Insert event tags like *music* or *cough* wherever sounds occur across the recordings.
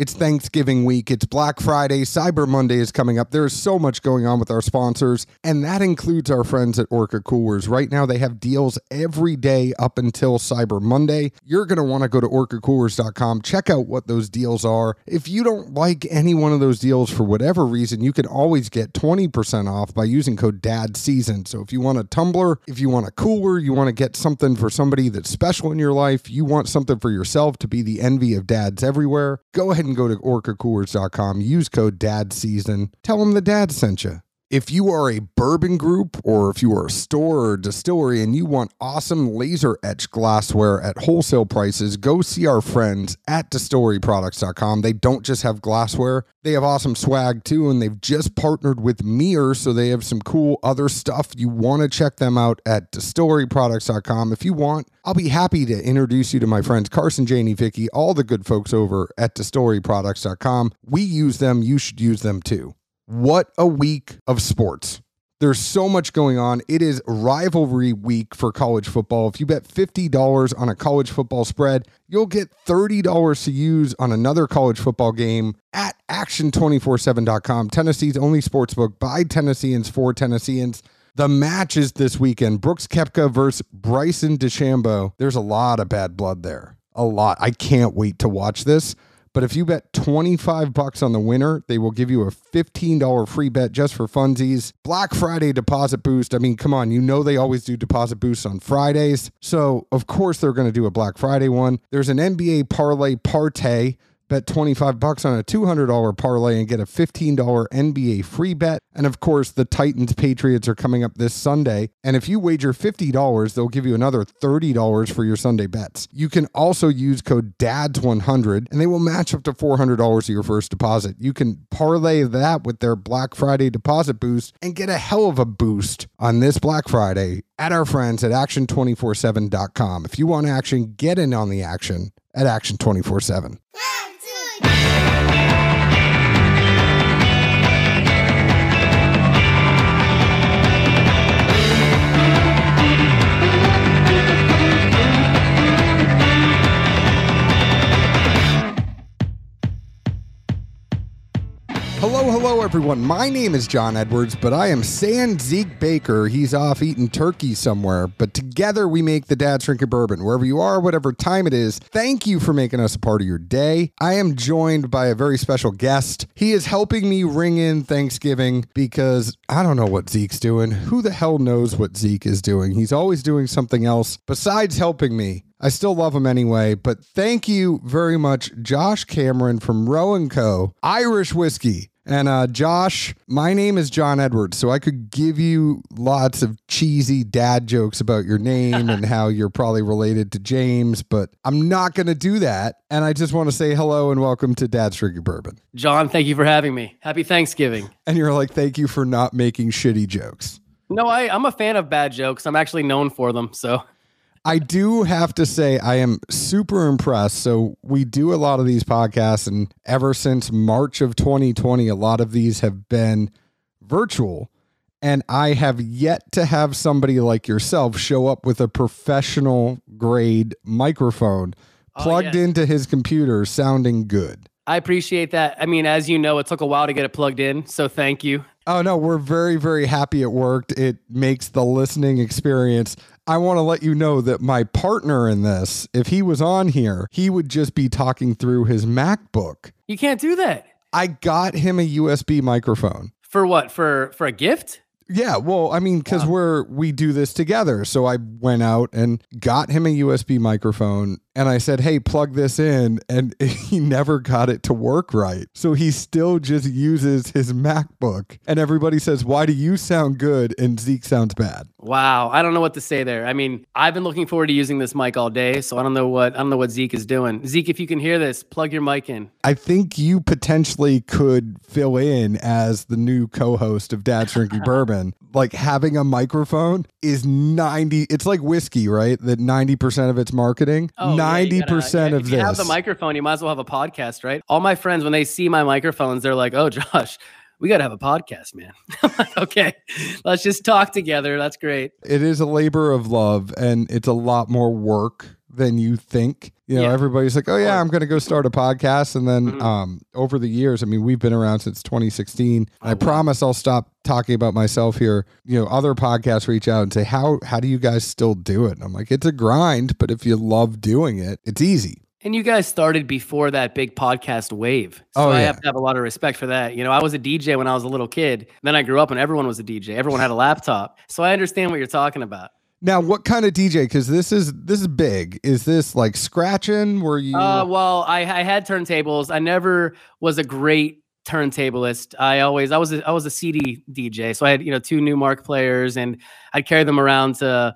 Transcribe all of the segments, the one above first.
It's Thanksgiving week, it's Black Friday, Cyber Monday is coming up. There's so much going on with our sponsors, and that includes our friends at Orca Coolers. Right now, they have deals every day up until Cyber Monday. You're going to want to go to orcacoolers.com, check out what those deals are. If you don't like any one of those deals for whatever reason, you can always get 20% off by using code DAD season. So if you want a tumbler, if you want a cooler, you want to get something for somebody that's special in your life, you want something for yourself to be the envy of dads everywhere, go ahead go to orcacoolers.com, use code DAD season. Tell them the dad sent you. If you are a bourbon group or if you are a store or distillery and you want awesome laser etched glassware at wholesale prices, go see our friends at distilleryproducts.com. They don't just have glassware, they have awesome swag too, and they've just partnered with Mir, so they have some cool other stuff. You want to check them out at distilleryproducts.com. If you want, I'll be happy to introduce you to my friends Carson, Janie, Vicky, all the good folks over at distilleryproducts.com. We use them, you should use them too. What a week of sports. There's so much going on. It is rivalry week for college football. If you bet $50 on a college football spread, you'll get $30 to use on another college football game at action247.com. Tennessee's only sportsbook by Tennesseans for Tennesseans. The match is this weekend Brooks Koepka versus Bryson DeChambeau. There's a lot of bad blood there. A lot. I can't wait to watch this. But if you bet 25 bucks on the winner, they will give you a $15 free bet just for funsies. Black Friday deposit boost. I mean, come on, you know they always do deposit boosts on Fridays. So, of course, they're going to do a Black Friday one. There's an NBA parlay partay Bet 25 bucks on a $200 parlay and get a $15 NBA free bet. And of course, the Titans Patriots are coming up this Sunday. And if you wager $50, they'll give you another $30 for your Sunday bets. You can also use code DADS100 and they will match up to $400 of your first deposit. You can parlay that with their Black Friday deposit boost and get a hell of a boost on this Black Friday at our friends at action247.com. If you want action, get in on the action at action247. Yeah. Hello, hello, everyone. My name is John Edwards, but I am San Zeke Baker. He's off eating turkey somewhere, but together we make the Dad's Drinking Bourbon. Wherever you are, whatever time it is, thank you for making us a part of your day. I am joined by a very special guest. He is helping me ring in Thanksgiving because I don't know what Zeke's doing. Who the hell knows what Zeke is doing? He's always doing something else besides helping me. I still love him anyway, but thank you very much, Josh Cameron from Roe and Co. Irish Whiskey. And uh, Josh, my name is John Edwards, so I could give you lots of cheesy dad jokes about your name and how you're probably related to James, but I'm not going to do that. And I just want to say hello and welcome to Dad's Drinking Bourbon. John, thank you for having me. Happy Thanksgiving. And you're like, thank you for not making shitty jokes. No, I, I'm a fan of bad jokes. I'm actually known for them. So I do have to say, I am super impressed. So, we do a lot of these podcasts, and ever since March of 2020, a lot of these have been virtual. And I have yet to have somebody like yourself show up with a professional grade microphone Oh, plugged yes. into his computer sounding good. I appreciate that. I mean, as you know, it took a while to get it plugged in. So thank you. Oh no, we're very very happy it worked. It makes the listening experience. I want to let you know that my partner in this, if he was on here, he would just be talking through his MacBook. You can't do that. I got him a USB microphone. For what? For for a gift? Yeah, well, I mean, because we're we do this together. So I went out and got him a USB microphone, and I said, "Hey, plug this in," and *laughs* he never got it to work right. So he still just uses his MacBook, and everybody says, "Why do you sound good and Zeke sounds bad?" Wow. I don't know what to say there. I mean, I've been looking forward to using this mic all day, so I don't know what I don't know what Zeke is doing. Zeke, if you can hear this, plug your mic in. I think you potentially could fill in as the new co-host of Dad's Drinking *laughs* Bourbon. Like having a microphone is 90 it's like whiskey, right? That 90% of it's marketing. Oh, 90% gotta- of if this. you have the microphone, you might as well have a podcast, right? All my friends, when they see my microphones, they're like, "Oh, *laughs* Josh, we got to have a podcast, man." *laughs* Okay, let's just talk together. That's great. it is a labor of love and it's a lot more work than you think. You know, Yeah. everybody's like, "Oh yeah, I'm going to go start a podcast." And then Mhm. um, over the years, I mean, we've been around since 2016. Oh, I promise I'll stop talking about myself here. You know, other podcasts reach out and say, "How how do you guys still do it?" And I'm like, "It's a grind, but if you love doing it, it's easy." And you guys started before that big podcast wave. So Oh, I have to have a lot of respect for that. You know, I was a DJ when I was a little kid. Then I grew up and everyone was a DJ. Everyone had a laptop. So I understand what you're talking about. Now, what kind of DJ? Because this is this is big. Is this like scratching? Were you? Uh, well, I, I had turntables. I never was a great turntablist. I always I was a, I was a CD DJ. So I had you know two Numark players, and I'd carry them around to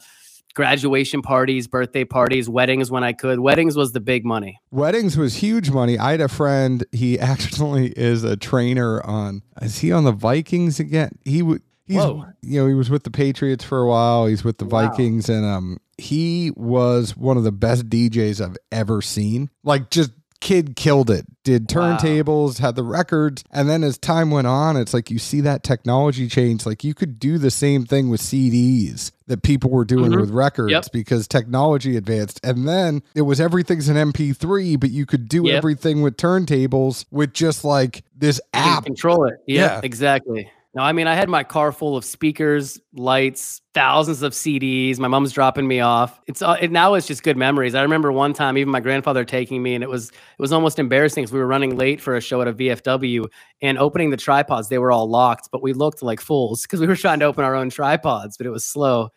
graduation parties, birthday parties, weddings when I could. Weddings was the big money. Weddings was huge money. I had a friend. He *laughs* actually is a trainer on. Is he on the Vikings again? He would. He's Whoa. you know he was with the Patriots for a while. He's with the Wow. Vikings, and um he was one of the best DJs I've ever seen. Like just kid killed it. Did Wow. turntables, had the records, and then as time went on, it's like you see that technology change. Like you could do the same thing with CDs that people were doing Mhm. with records Yep. because technology advanced. And then it was everything's an MP3, but you could do Yep. everything with turntables with just like this app. control it. Yeah, Yeah. exactly. No, I mean, I had my car full of speakers, lights, thousands of CDs. My mom's dropping me off. It's uh, it, now it's just good memories. I remember one time, even my grandfather taking me, and it was it was almost embarrassing because we were running late for a show at a VFW and opening the tripods. They were all locked, but we looked like fools *laughs* because we were trying to open our own tripods, but it was slow.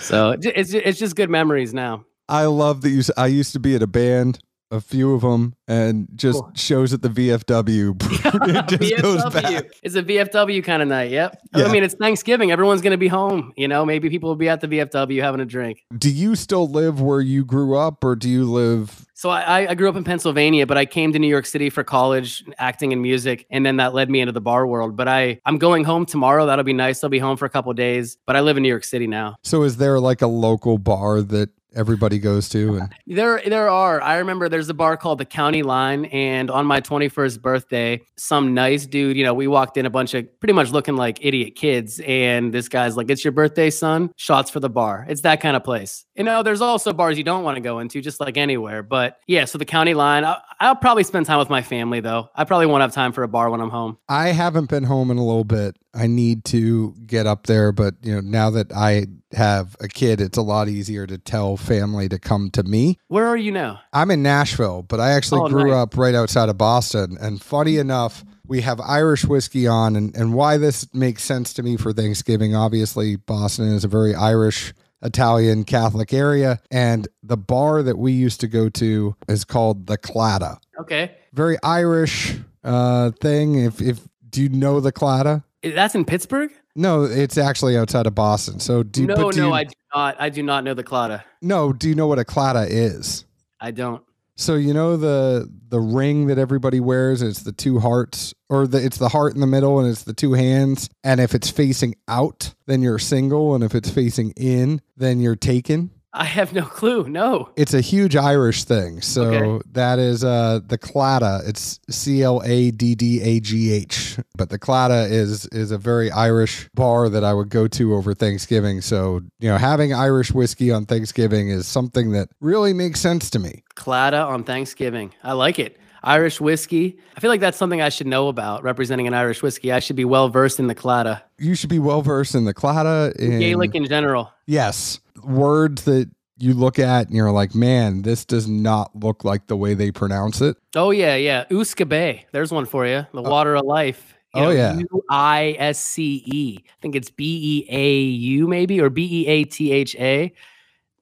So it's it's just good memories now. I love that you. I used to be at a band, a few of them, and just Cool. shows at the VFW. *laughs* *laughs* it just goes back. VFW. It's a VFW kind of night. Yep. Yeah. I mean, it's Thanksgiving. Everyone's going to be home. You know, maybe people will be at the VFW having a drink. Do you still live where you grew up, or do you live? So I, I- I grew up in Pennsylvania, but I came to New York City for college, acting and music, and then that led me into the bar world. But I I'm going home tomorrow. That'll be nice. I'll be home for a couple of days. But I live in New York City now. So is there like a local bar that everybody goes to? And *laughs* There, there are. I remember there's a bar called the County Line, and on my 21st birthday, some nice dude, you know, we walked in a bunch of pretty much looking like idiot kids, and this guy's like, "It's your birthday, son. Shots for the bar." It's that kind of place. You know, there's also bars you don't want to go into, just like anywhere. But yeah, so the County Line. I, I'll probably spend time with my family though. I probably won't have time for a bar when I'm home. I haven't been home in a little bit. I need to get up there, but you know, now that I have a kid, it's a lot easier to tell family to come to me. Where are you now? I'm in Nashville, but I actually Oh, grew nice. up right outside of Boston. And funny enough, we have Irish whiskey on, and, and why this makes sense to me for Thanksgiving. Obviously, Boston is a very Irish, Italian, Catholic area. And the bar that we used to go to is called the Claddagh. Okay, Very Irish uh, thing. If, if do you know the Claddagh? that's in Pittsburgh. No, it's actually outside of Boston. So do no, but do no, you, I do not. I do not know the Claddagh. no, do you know what a Claddagh is? I don't. So you know the the ring that everybody wears it's the two hearts or the it's the heart in the middle and it's the two hands and if it's facing out then you're single and if it's facing in then you're taken. I have no clue. No. It's a huge Irish thing. So Okay. that is uh the Claddagh. It's C L A D D A G H. But the Claddagh is is a very Irish bar that I would go to over Thanksgiving. So, you know, having Irish whiskey on Thanksgiving is something that really makes sense to me. Claddagh on Thanksgiving. I like it. Irish whiskey. I feel like that's something I should know about representing an Irish whiskey. I should be well versed in the Claddagh. You should be well versed in the Claddagh in Gaelic in general. Yes. Words that you look at and you're like, man, this does not look like the way they pronounce it. Oh yeah, yeah. Uisce beatha. There's one for you. The oh. water of life. oh, yeah. U I S C E. I think it's B E A U maybe or B E A T H A.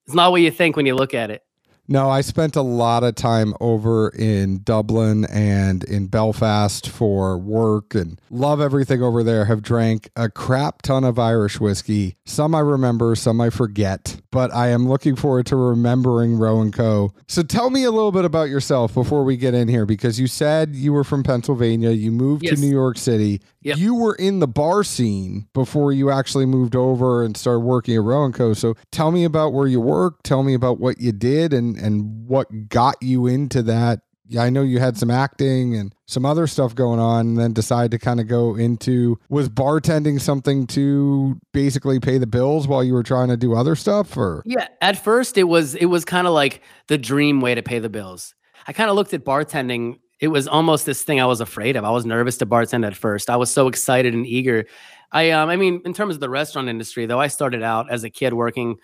It's not what you think when you look at it. No, I spent a lot of time over in Dublin and in Belfast for work and love everything over there. Have drank a crap ton of Irish whiskey. Some I remember, some I forget, but I am looking forward to remembering Roe and Co. So tell me a little bit about yourself before we get in here because you said you were from Pennsylvania, you moved Yes. to New York City. Yep. You were in the bar scene before you actually moved over and started working at Roe and Co. So tell me about where you worked, tell me about what you did and and what got you into that yeah, I know you had some acting and some other stuff going on, and then decided to kind of go into was bartending something to basically pay the bills while you were trying to do other stuff, or Yeah, at first it was it was kind of like the dream way to pay the bills. I kind of looked at bartending. It was almost this thing I was afraid of. I was nervous to bartend at first. I was so excited and eager. I um I mean, in terms of the restaurant industry, though, I started out as a kid working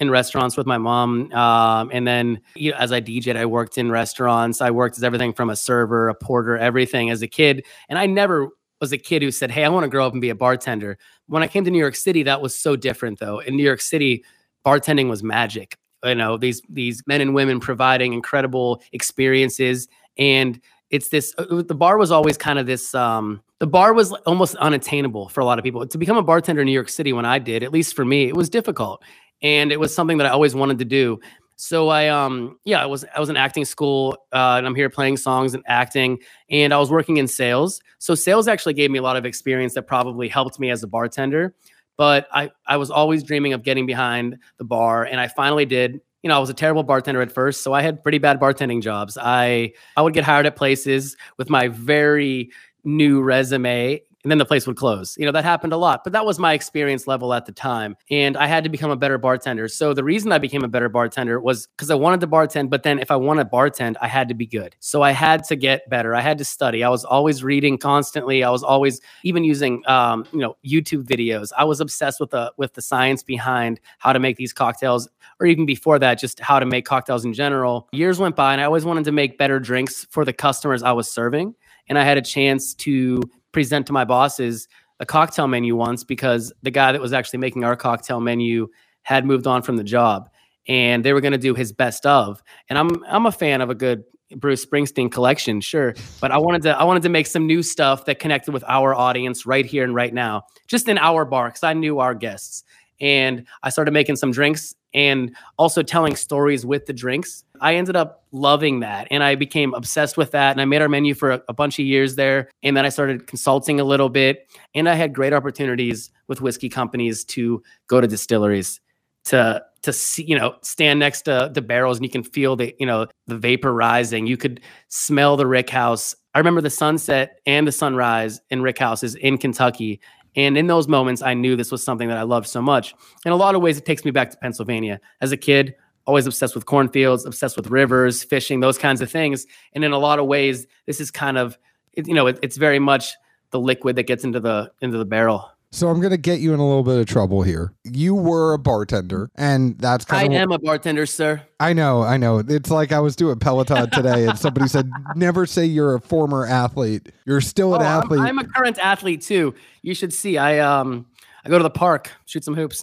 in restaurants with my mom, um, and then you know, as I DJed, I worked in restaurants. I worked as everything from a server, a porter, everything as a kid, and I never was a kid who said, "Hey, I want to grow up and be a bartender." When I came to New York City, that was so different, though. In New York City, bartending was magic. You know, these these men and women providing incredible experiences, and it's this. uh, The bar was always kind of this. Um, the bar was almost unattainable for a lot of people. To become a bartender in New York City, when I did, at least for me, it was difficult, and it was something that I always wanted to do. So I um yeah, I was I was in acting school uh, and I'm here playing songs and acting and I was working in sales. So sales actually gave me a lot of experience that probably helped me as a bartender. But I I was always dreaming of getting behind the bar and I finally did. You know, I was a terrible bartender at first, so I had pretty bad bartending jobs. I I would get hired at places with my very new resume and then the place would close. You know, that happened a lot, but that was my experience level at the time. And I had to become a better bartender. So the reason I became a better bartender was because I wanted to bartend, but then if I wanted to bartend, I had to be good. So I had to get better. I had to study. I was always reading constantly. I was always even using um, you know, YouTube videos. I was obsessed with the with the science behind how to make these cocktails or even before that, just how to make cocktails in general. Years went by and I always wanted to make better drinks for the customers I was serving. And I had a chance to present to my bosses a cocktail menu once because the guy that was actually making our cocktail menu had moved on from the job and they were going to do his best of. And i'm i'm a fan of a good Bruce Springsteen collection sure but I wanted to I wanted to make some new stuff that connected with our audience right here and right now just in our bar cuz I knew our guests. And I started making some drinks and also telling stories with the drinks. I ended up loving that and I became obsessed with that. And I made our menu for a, a, bunch of years there. And then I started consulting a little bit. And I had great opportunities with whiskey companies to go to distilleries to to see you know stand next to the barrels and you can feel the you know the vapor rising you could smell the rick house i remember the sunset and the sunrise in rick houses in kentucky and in those moments, I knew this was something that I loved so much. In a lot of ways, it takes me back to Pennsylvania. As a kid, always obsessed with cornfields, obsessed with rivers, fishing, those kinds of things. And in a lot of ways, this is kind of, you know, it, it's very much the liquid that gets into the into the barrel. So I'm going to get you in a little bit of trouble here. You were a bartender, and that's kind I am a bartender, sir. I know, I know. It's like I was doing Peloton today, and somebody said, *laughs* "Never say you're a former athlete. You're still an Oh, I'm- athlete." I'm, a current athlete too. You should see. I um I go to the park, shoot some hoops.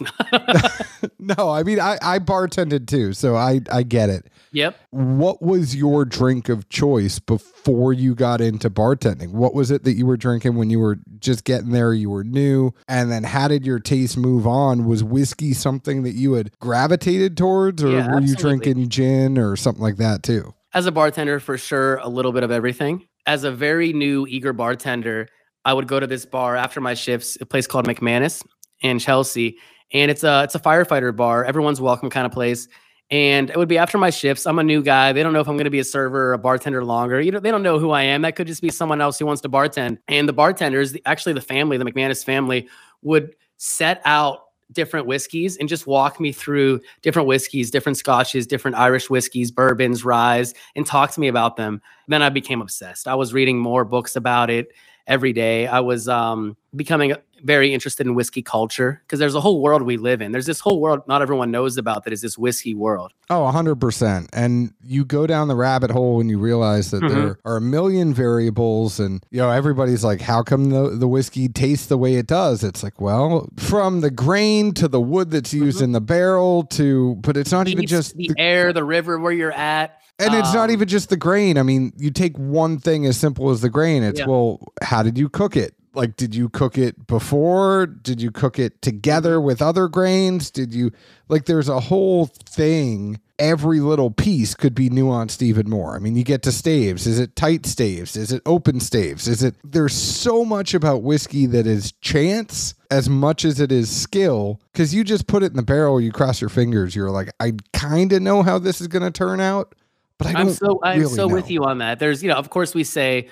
*laughs* no, I mean I, I bartended too, so I I get it. yep. What was your drink of choice before you got into bartending? What was it that you were drinking when you were just getting there? You were new, and then how did your taste move on? Was whiskey something that you had gravitated towards, or Yeah, were you drinking gin or something like that too? As a bartender, for sure, a little bit of everything. As a very new, eager bartender, I would go to this bar after my shifts, a place called McManus in Chelsea, and it's a it's a firefighter bar. Everyone's welcome kind of place. And it would be after my shifts. I'm a new guy. They don't know if I'm going to be a server or a bartender longer. You know, they don't know who I am. That could just be someone else who wants to bartend. And the bartenders, actually the family, the McManus family, would set out different whiskeys and just walk me through different whiskeys, different scotches, different Irish whiskeys, bourbons, ryes, and talk to me about them. Then I became obsessed. I was reading more books about it every day. I was um, becoming very interested in whiskey culture because there's a whole world we live in. There's this whole world not everyone knows about that is this whiskey world. Oh, 100%. And you go down the rabbit hole and you realize that Mhm. there are a million variables. And, you know, everybody's like, how come the, the whiskey tastes the way it does? It's like, well, from the grain to the wood that's used in the barrel to, but it's not even just the the, air, the river where you're at. and it's not um, even just the grain. I mean, you take one thing as simple as the grain. It's, Yeah. well, how did you cook it? Like, did you cook it before? Did you cook it together with other grains? Did you, like, there's a whole thing. Every little piece could be nuanced even more. I mean, you get to staves. Is it tight staves? Is it open staves? Is it, there's so much about whiskey that is chance as much as it is skill. Cause you just put it in the barrel, you cross your fingers, you're like, I kind of know how this is going to turn out But I I'm so I'm really so with you on that. There's, you know, of course we say,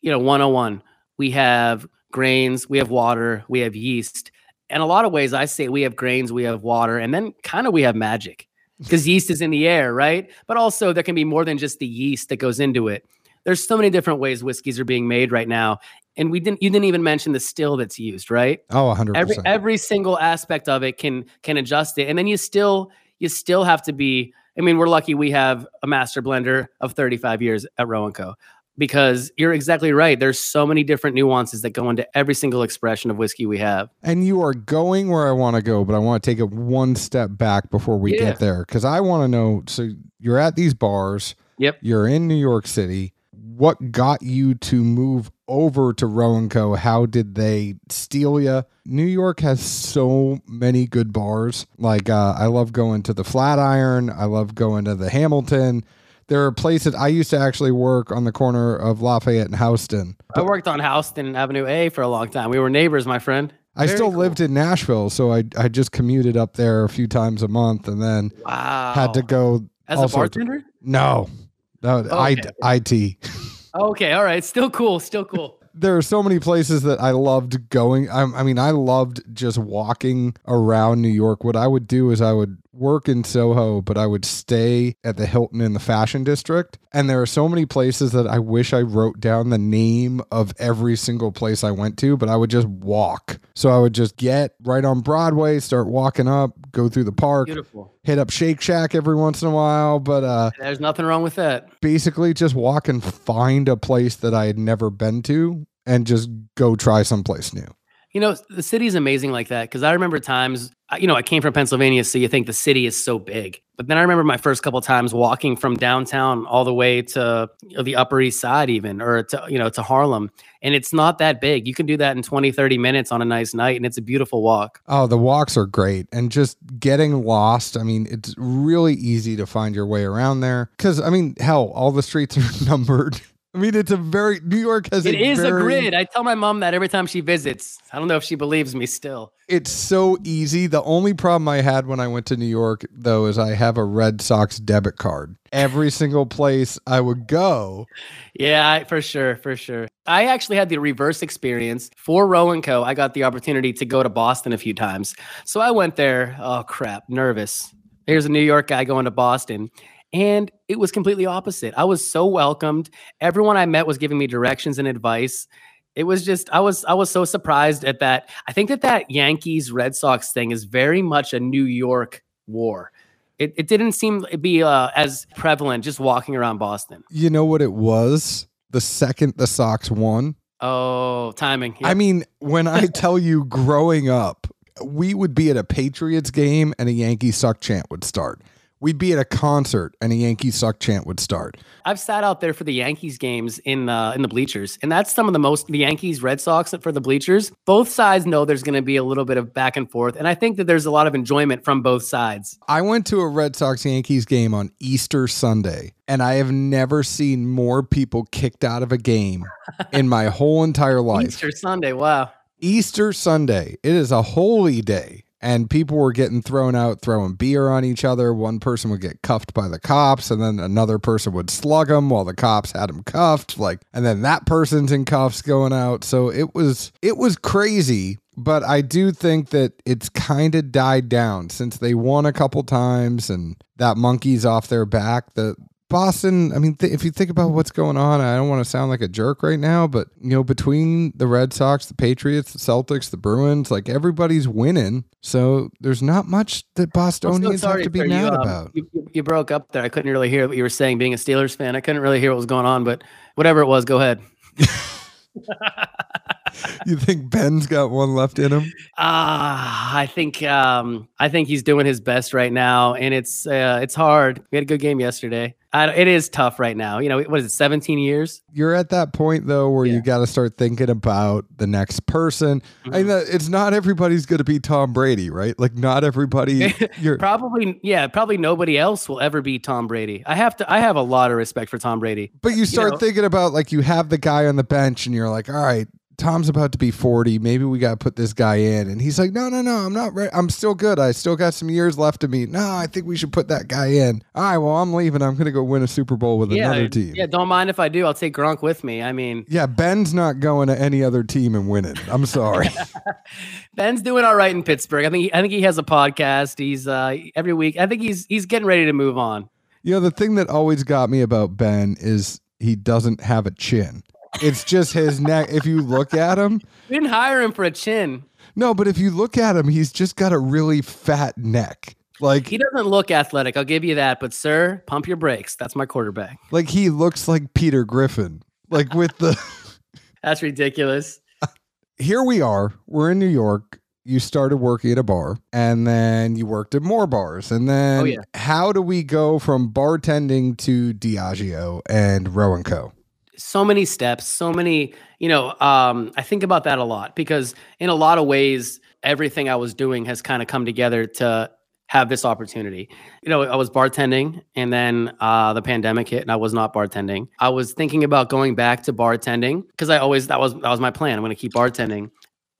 you know, 101. We have grains, we have water, we have yeast. In a lot of ways, I say we have grains, we have water, and then kind of we have magic *laughs* because yeast is in the air, right? But also there can be more than just the yeast that goes into it. There's so many different ways whiskeys are being made right now. And we didn't you didn't even mention the still that's used, right? Oh, 100%. every every single aspect of it can can adjust it and then you still you still have to be i mean we're lucky we have a master blender of 35 years at Roe and Co because you're exactly right there's so many different nuances that go into every single expression of whiskey we have And you are going where I want to go, but I want to take it one step back before we Yeah. get there because I want to know. So you're at these bars. Yep. You're in New York City. What got you to move over to Roe and Co? How did they steal you? New York has so many good bars. Like uh, I love going to the Flatiron. I love going to the Hamilton. There are places I used to actually work on the corner of Lafayette and Houston. i worked on houston avenue a for a long time we were neighbors my friend I Very still cool. lived in Nashville, so I I just commuted up there a few times a month, and then wow had to go. as a bartender No, no, I, Okay. IT. okay all right still cool still cool *laughs* There are so many places that I loved going. I, I mean, I loved just walking around New York. What I would do is I would work in Soho, but I would stay at the Hilton in the Fashion District. And there are so many places that I wish I wrote down the name of every single place I went to, but I would just walk. So I would just get right on Broadway, start walking up, go through the park, beautiful hit up Shake Shack every once in a while, but uh there's nothing wrong with that basically just walk and find a place that I had never been to and just go try someplace new. You know, the city is amazing like that because I remember times, you know, I came from Pennsylvania, so you think the city is so big. But then I remember my first couple times walking from downtown all the way to you know, the Upper East Side, even, or to, you know, to Harlem. And it's not that big. You can do that in 20, 30 minutes on a nice night, and it's a beautiful walk. Oh, the walks are great. And just getting lost. I mean, it's really easy to find your way around there. Cause I mean, hell, all the streets are *laughs* numbered. I mean, it's a very, New York has It a is a grid. I tell my mom that every time she visits. I don't know if she believes me still. It's so easy. The only problem I had when I went to New York, though, is I have a Red Sox debit card. Every single place I would go, Yeah, for sure, for sure. I actually had the reverse experience for Roe and Co. I got the opportunity to go to Boston a few times. So I went there. Oh crap, nervous. Here's a New York guy going to Boston. And it was completely opposite. I was so welcomed. Everyone I met was giving me directions and advice. It was just I was I was so surprised at that. I think that that Yankees Red Sox thing is very much a New York war. It, it didn't seem to be uh, as prevalent just walking around Boston. you know what it was? The second the Sox won, Oh, timing. I mean, when I *laughs* tell you growing up, we would be at a Patriots game and a Yankee suck chant would start. We'd be at a concert and a Yankee suck chant would start. I've sat out there for the Yankees games in uh, in the bleachers, and that's some of the most the Yankees Red Sox for the bleachers. Both sides know there's going to be a little bit of back and forth, and I think that there's a lot of enjoyment from both sides. I went to a Red Sox Yankees game on Easter Sunday, and I have never seen more people kicked out of a game *laughs* in my whole entire life. Easter Sunday, wow. Easter Sunday. It is a holy day. And people were getting thrown out, throwing beer on each other. One person would get cuffed by the cops, and then another person would slug him while the cops had him cuffed. Like, and then that person's in cuffs going out. So it was it was crazy. But I do think that it's kind of died down since they won a couple times and that monkey's off their back. The Boston, I mean, th- if you think about what's going on, I don't want to sound like a jerk right now, but you know, between the Red Sox, the Patriots, the Celtics, the Bruins, like everybody's winning. So there's not much that so Bostonians have to be mad you, um, about. You, you- you broke up there. I couldn't really hear what you were saying. Being a Steelers fan, I couldn't really hear what was going on. But whatever it was, go ahead. *laughs* you think Ben's got one left in him? Ah, I think um, I think he's doing his best right now, and it's uh, it's hard. We had a good game yesterday. I, it is tough right now. You know, what is it? Seventeen years. You're at that point though where Yeah. you got to start thinking about the next person. I Mhm. mean, that- it's not everybody's going to be Tom Brady, right? Like not everybody. *laughs* You're Probably, yeah, probably nobody else will ever be Tom Brady. I have to. I have a lot of respect for Tom Brady. But you start know- thinking about like you have the guy on the bench and you're like, all right, Tom's about to be 40. Maybe we got to put this guy in. And he's like, no, no, no, I'm not ready. I'm still good. I still got some years left of me. No, I think we should put that guy in. All right, well, I'm leaving. I'm going to go win a Super Bowl with yeah, another team. Yeah, don't mind if I do. I'll take Gronk with me. I mean, yeah, Ben's not going to any other team and winning. I'm sorry. *laughs* Ben's doing all right in Pittsburgh. I think he, I think he has a podcast. He's uh every week. I think he's he's getting ready to move on. You know, the thing that always got me about Ben is he doesn't have a chin. It's just his neck. If you look at him, *laughs* we didn't hire him for a chin. No, but if you look at him, he's just got a really fat neck. Like he doesn't look athletic, I'll give you that. But sir, pump your brakes. That's my quarterback. Like he looks like Peter Griffin. Like with the *laughs* That's ridiculous. *laughs* Here we are. We're in New York. You started working at a bar and then you worked at more bars. And then oh, yeah. how do we go from bartending to Diageo and Roe and Co? So many steps, so many, you know, um, I think about that a lot because in a lot of ways, everything I was doing has kind of come together to have this opportunity. You know, I was bartending and then uh, the pandemic hit and I was not bartending. I was thinking about going back to bartending because I always that was that was my plan. I'm going to keep bartending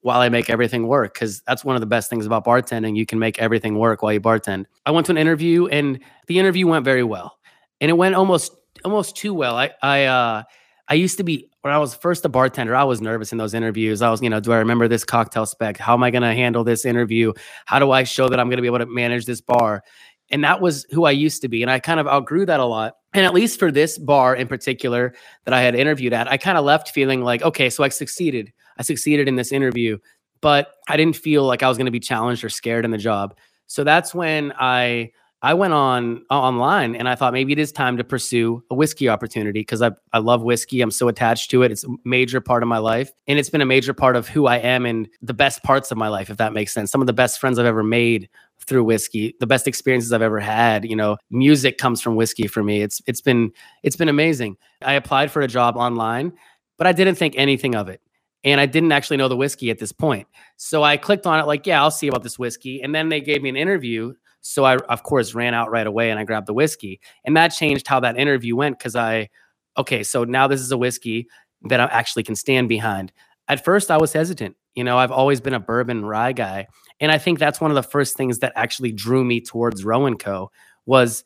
while I make everything work because that's one of the best things about bartending. You can make everything work while you bartend. I went to an interview and the interview went very well. And it went almost almost too well. I I uh I used to be when I was first a bartender, I was nervous in those interviews. I was, you know, do I remember this cocktail spec? How am I going to handle this interview? How do I show that I'm going to be able to manage this bar? And that was who I used to be. And I kind of outgrew that a lot. And at least for this bar in particular that I had interviewed at, I kind of left feeling like, okay, so I succeeded. I succeeded in this interview, but I didn't feel like I was going to be challenged or scared in the job. So that's when I I went on uh, online and I thought maybe it is time to pursue a whiskey opportunity because I I love whiskey. I'm so attached to it. It's a major part of my life, and it's been a major part of who I am and the best parts of my life, if that makes sense. Some of the best friends I've ever made through whiskey, the best experiences I've ever had. You know, music comes from whiskey for me. It's it's been it's been amazing. I applied for a job online, but I didn't think anything of it and I didn't actually know the whiskey at this point. So I clicked on it, like, yeah, I'll see about this whiskey. And then they gave me an interview so I, of course, ran out right away and I grabbed the whiskey. And that changed how that interview went because I, okay, so now this is a whiskey that I actually can stand behind. At first, I was hesitant. You know, I've always been a bourbon rye guy. And I think that's one of the first things that actually drew me towards Roe and Co. was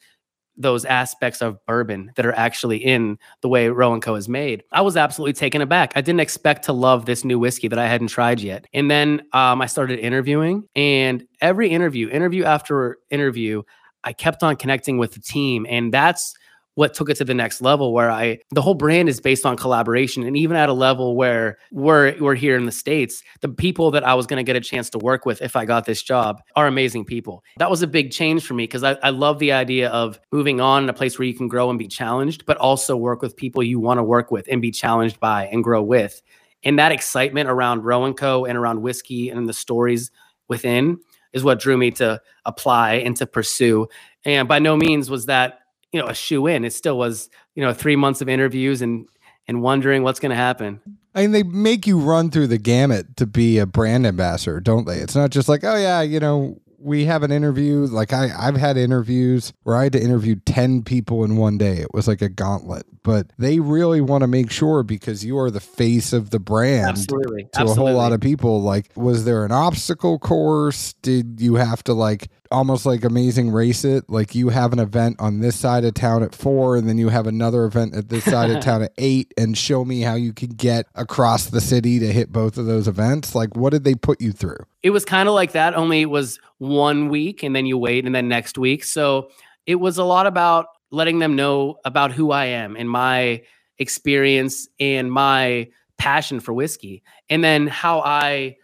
those aspects of bourbon that are actually in the way Roe & Co is made. I was absolutely taken aback. I didn't expect to love this new whiskey that I hadn't tried yet. And then um, I started interviewing, and every interview, interview after interview, I kept on connecting with the team, and that's what took it to the next level where I the whole brand is based on collaboration. And even at a level where we're we're here in the states the people that I was going to get a chance to work with if I got this job are amazing people. That was a big change for me because I, I love the idea of moving on in a place where you can grow and be challenged but also work with people you want to work with and be challenged by and grow with. And that excitement around Roe & Co and around whiskey and the stories within is what drew me to apply and to pursue. And by no means was that you know a shoe in. It still was you know three months of interviews and and wondering what's going to happen. I mean, they make you run through the gamut to be a brand ambassador, don't they? It's not just like, oh yeah, you know, we have an interview. Like I, I've had interviews where I had to interview 10 people in one day. It was like a gauntlet, but they really want to make sure because you are the face of the brand Absolutely. to Absolutely. a whole lot of people. Like, was there an obstacle course? Did you have to like almost like amazing race it like you have an event on this side of town at four and then you have another event at this side of *laughs* town at eight and show me how you can get across the city to hit both of those events like what did they put you through it was kind of like that only it was one week and then you wait and then next week so it was a lot about letting them know about who i am and my experience and my passion for whiskey and then how i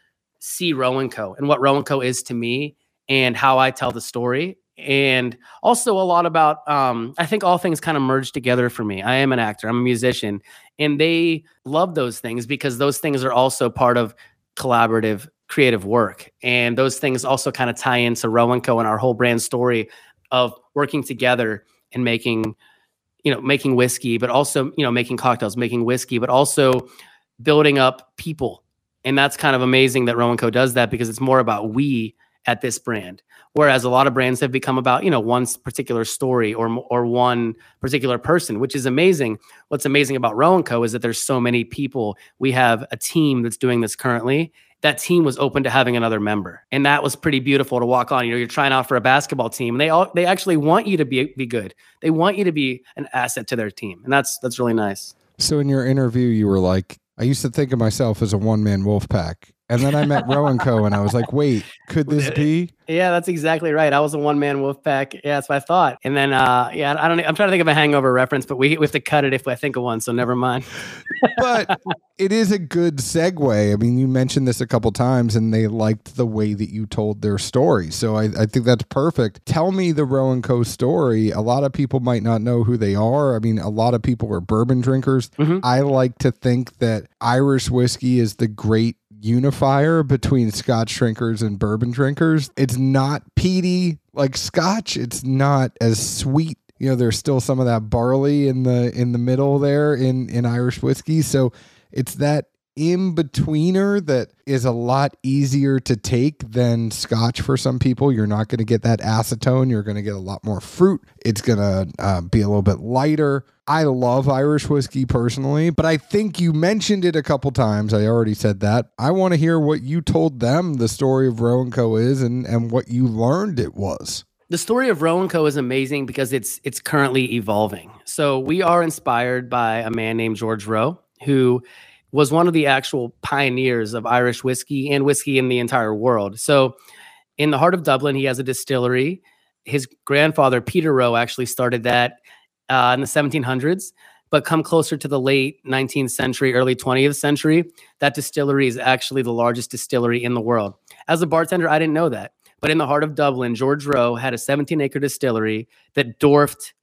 see Roe & Co and what Roe & Co is to me and how I tell the story. And also a lot about, um, I think all things kind of merge together for me. I am an actor, I'm a musician, and they love those things because those things are also part of collaborative creative work. And those things also kind of tie into Roe & Co and our whole brand story of working together and making, you know, making whiskey, but also, you know, making cocktails, making whiskey, but also building up people. And that's kind of amazing that Roe & Co does that because it's more about we at this brand. Whereas a lot of brands have become about, you know, one particular story or or one particular person, which is amazing. What's amazing about Roe & Co is that there's so many people. We have a team that's doing this currently. That team was open to having another member. And that was pretty beautiful to walk on. You know, you're trying out for a basketball team and they all they actually want you to be be good. They want you to be an asset to their team. And that's that's really nice. So in your interview you were like, I used to think of myself as a one man wolf pack. And then I met Roe & Co. and I was like, wait, could this be? Yeah, that's exactly right. I was a one man wolf pack. Yeah, that's what I thought. And then, uh, yeah, I don't. I'm trying to think of a hangover reference, but we, we have to cut it if I think of one. So never mind. but it is a good segue. I mean, you mentioned this a couple times, and they liked the way that you told their story. So I, I think that's perfect. Tell me the Roe & Co. story. A lot of people might not know who they are. I mean, a lot of people are bourbon drinkers. Mm-hmm. I like to think that Irish whiskey is the great unifier between scotch drinkers and bourbon drinkers. It's not peaty like scotch. It's not as sweet. You know, there's still some of that barley in the in the middle there in in Irish whiskey. So it's that in betweener that is a lot easier to take than scotch for some people. You're not going to get that acetone. You're going to get a lot more fruit. It's going to uh, be a little bit lighter. I love Irish whiskey personally, but I think you mentioned it a couple times. I already said that. I want to hear what you told them the story of Roe & Co. is and, and what you learned it was. The story of Roe & Co. is amazing because it's it's currently evolving. So we are inspired by a man named George Roe, who was one of the actual pioneers of Irish whiskey and whiskey in the entire world. So, in the heart of Dublin, he has a distillery. His grandfather, Peter Roe, actually started that uh, in the 1700s. But come closer to the late 19th century, early 20th century, that distillery is actually the largest distillery in the world. As a bartender, I didn't know that. But in the heart of Dublin, George Roe had a 17 acre distillery that dwarfed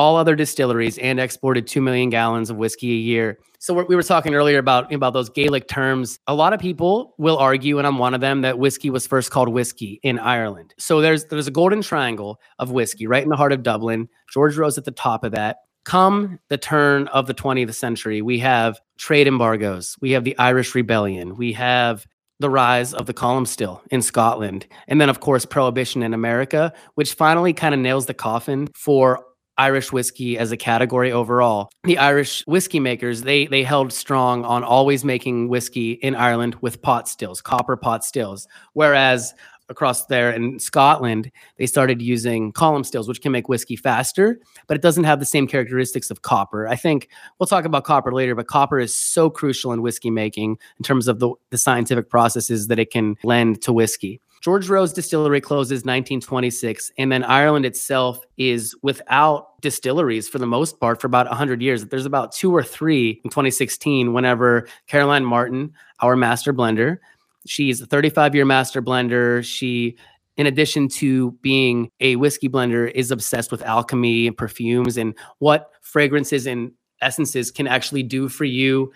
all other distilleries and exported 2 million gallons of whiskey a year. So we were talking earlier about about those Gaelic terms. A lot of people will argue, and I'm one of them, that whiskey was first called whiskey in Ireland. So there's there's a golden triangle of whiskey right in the heart of Dublin. George Roe's at the top of that. Come the turn of the 20th century, we have trade embargoes, we have the Irish Rebellion, we have the rise of the column still in Scotland, and then of course prohibition in America, which finally kind of nails the coffin for Irish whiskey as a category overall. The Irish whiskey makers, they they held strong on always making whiskey in Ireland with pot stills, copper pot stills. Whereas across there in Scotland, they started using column stills, which can make whiskey faster, but it doesn't have the same characteristics of copper. I think we'll talk about copper later, but copper is so crucial in whiskey making in terms of the, the scientific processes that it can lend to whiskey. George Roe's distillery closes 1926, and then Ireland itself is without distilleries for the most part for about 100 years. There's about two or three in 2016 whenever Caroline Martin, our master blender, she's a 35 year master blender. She in addition to being a whiskey blender, is obsessed with alchemy and perfumes and what fragrances and essences can actually do for you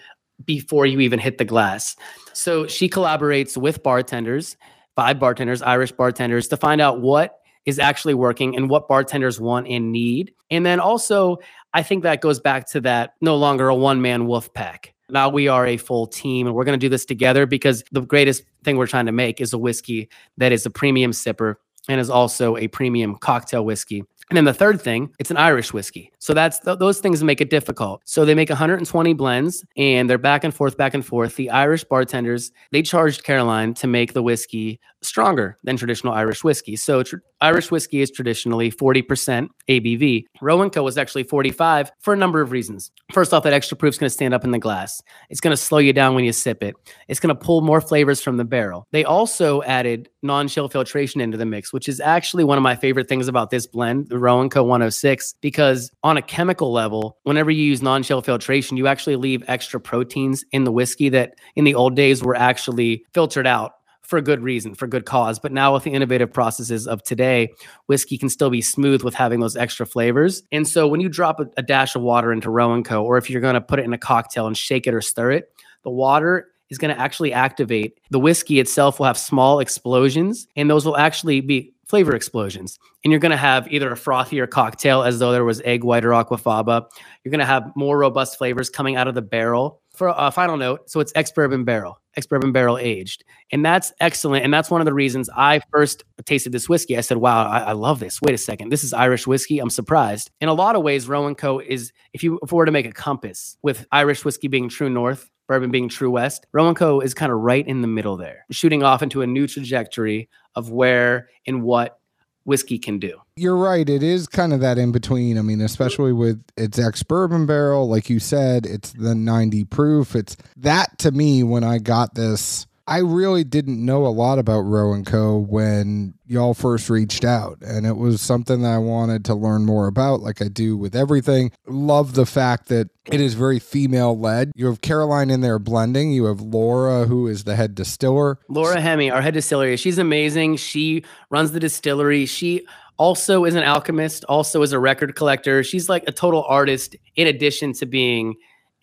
before you even hit the glass. So she collaborates with bartenders five bartenders, Irish bartenders, to find out what is actually working and what bartenders want and need. And then also, I think that goes back to that no longer a one man wolf pack. Now we are a full team and we're going to do this together because the greatest thing we're trying to make is a whiskey that is a premium sipper and is also a premium cocktail whiskey and then the third thing, it's an Irish whiskey. So that's th- those things make it difficult. So they make 120 blends and they're back and forth, back and forth. The Irish bartenders, they charged Caroline to make the whiskey stronger than traditional Irish whiskey. So tr- Irish whiskey is traditionally 40% ABV. Roe & Co was actually 45 for a number of reasons. First off, that extra proof is going to stand up in the glass. It's going to slow you down when you sip it. It's going to pull more flavors from the barrel. They also added non-chill filtration into the mix, which is actually one of my favorite things about this blend the Roe & Co 106 because on a chemical level, whenever you use non-chill filtration, you actually leave extra proteins in the whiskey that in the old days were actually filtered out for good reason, for good cause. But now with the innovative processes of today, whiskey can still be smooth with having those extra flavors. And so when you drop a, a dash of water into Roe & Co, or if you're going to put it in a cocktail and shake it or stir it, the water is going to actually activate. The whiskey itself will have small explosions, and those will actually be flavor explosions. And you're going to have either a frothier cocktail as though there was egg white or aquafaba. You're going to have more robust flavors coming out of the barrel. For a final note, so it's ex bourbon barrel, ex bourbon barrel aged, and that's excellent. And that's one of the reasons I first tasted this whiskey. I said, "Wow, I, I love this." Wait a second, this is Irish whiskey. I'm surprised. In a lot of ways, Roe and Co. is if you if we were to make a compass with Irish whiskey being true north, bourbon being true west, Roe and Co. is kind of right in the middle there, shooting off into a new trajectory of where and what whiskey can do. You're right. It is kind of that in between. I mean, especially with its ex bourbon barrel, like you said, it's the 90 proof. It's that to me when I got this. I really didn't know a lot about Roe and Co. when y'all first reached out, and it was something that I wanted to learn more about, like I do with everything. Love the fact that it is very female led. You have Caroline in there blending. You have Lora, who is the head distiller. Lora Hemy, our head distillery. She's amazing. She runs the distillery. She also is an alchemist, also is a record collector. She's like a total artist in addition to being